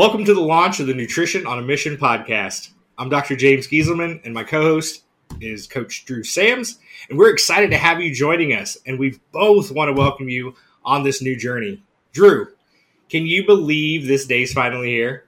Welcome to the launch of the Nutrition on a Mission podcast. I'm Dr. James Geiselman, and my co host is Coach Drew Sams. And we're excited to have you joining us. And we both want to welcome you on this new journey. Drew, can you believe this day's finally here?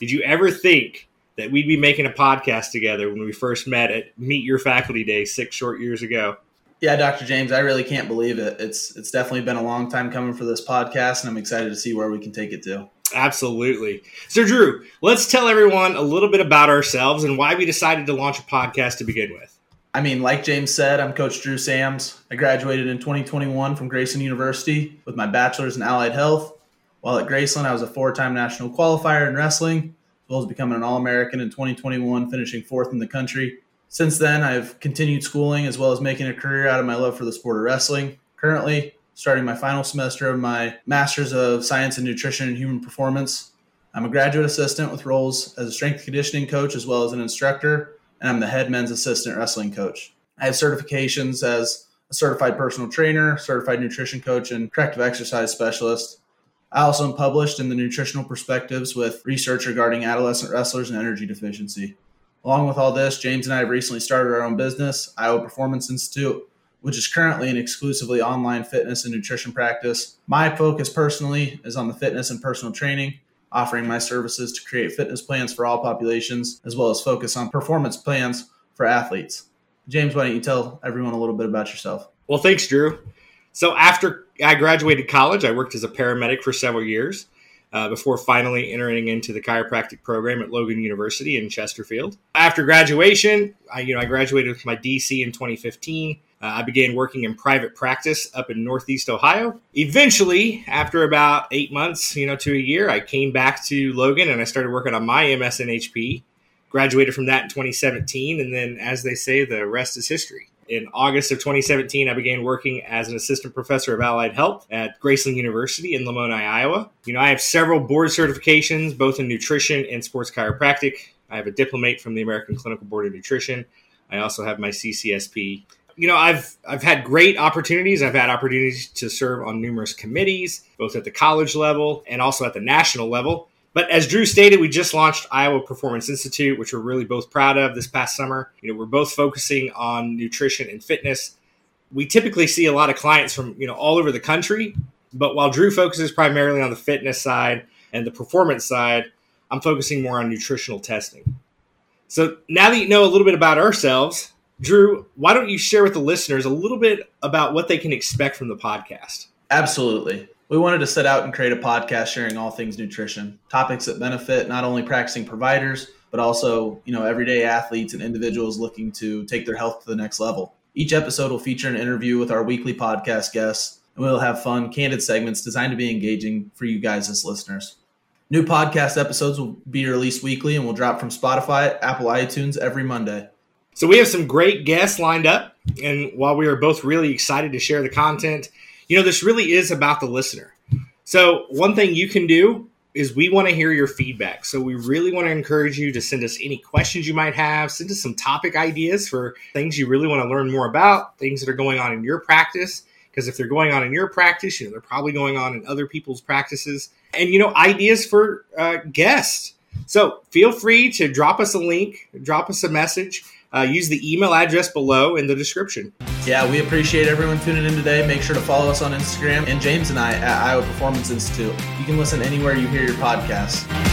Did you ever think that we'd be making a podcast together when we first met at Meet Your Faculty Day six short years ago? Yeah, Dr. James, I really can't believe it. It's it's definitely been a long time coming for this podcast, and I'm excited to see where we can take it to. Absolutely. So, Drew, let's tell everyone a little bit about ourselves and why we decided to launch a podcast to begin with. I mean, like James said, I'm Coach Drew Sams. I graduated in 2021 from Graceland University with my bachelor's in allied health. While at Graceland, I was a four time national qualifier in wrestling, as well as becoming an All American in 2021, finishing fourth in the country. Since then, I've continued schooling as well as making a career out of my love for the sport of wrestling. Currently, starting my final semester of my Master's of Science in Nutrition and Human Performance. I'm a graduate assistant with roles as a strength conditioning coach as well as an instructor, and I'm the head men's assistant wrestling coach. I have certifications as a certified personal trainer, certified nutrition coach, and corrective exercise specialist. I also am published in the Nutritional Perspectives with research regarding adolescent wrestlers and energy deficiency. Along with all this, James and I have recently started our own business, Iowa Performance Institute, which is currently an exclusively online fitness and nutrition practice. My focus personally is on the fitness and personal training, offering my services to create fitness plans for all populations, as well as focus on performance plans for athletes. James, why don't you tell everyone a little bit about yourself? Well, thanks, Drew. So, after I graduated college, I worked as a paramedic for several years uh, before finally entering into the chiropractic program at Logan University in Chesterfield. After graduation, I, you know, I graduated with my DC in 2015 uh, I began working in private practice up in Northeast Ohio. Eventually, after about eight months, you know, to a year, I came back to Logan and I started working on my MSNHP. Graduated from that in 2017, and then, as they say, the rest is history. In August of 2017, I began working as an assistant professor of allied health at Graceland University in Lamoni, Iowa. You know, I have several board certifications, both in nutrition and sports chiropractic. I have a diplomate from the American Clinical Board of Nutrition. I also have my CCSP you know, I've I've had great opportunities. I've had opportunities to serve on numerous committees, both at the college level and also at the national level. But as Drew stated, we just launched Iowa Performance Institute, which we're really both proud of this past summer. You know, we're both focusing on nutrition and fitness. We typically see a lot of clients from, you know, all over the country, but while Drew focuses primarily on the fitness side and the performance side, I'm focusing more on nutritional testing. So now that you know a little bit about ourselves, Drew, why don't you share with the listeners a little bit about what they can expect from the podcast? Absolutely. We wanted to set out and create a podcast sharing all things nutrition, topics that benefit not only practicing providers, but also, you know, everyday athletes and individuals looking to take their health to the next level. Each episode will feature an interview with our weekly podcast guests, and we'll have fun, candid segments designed to be engaging for you guys as listeners. New podcast episodes will be released weekly and will drop from Spotify, Apple iTunes every Monday. So we have some great guests lined up, and while we are both really excited to share the content, you know, this really is about the listener. So one thing you can do is we want to hear your feedback. So we really want to encourage you to send us any questions you might have, send us some topic ideas for things you really want to learn more about, things that are going on in your practice. Because if they're going on in your practice, you know, they're probably going on in other people's practices. And, you know, ideas for uh, guests. So feel free to drop us a link, drop us a message uh, use the email address below in the description. Yeah, we appreciate everyone tuning in today. Make sure to follow us on Instagram and James and I at Iowa Performance Institute. You can listen anywhere you hear your podcasts.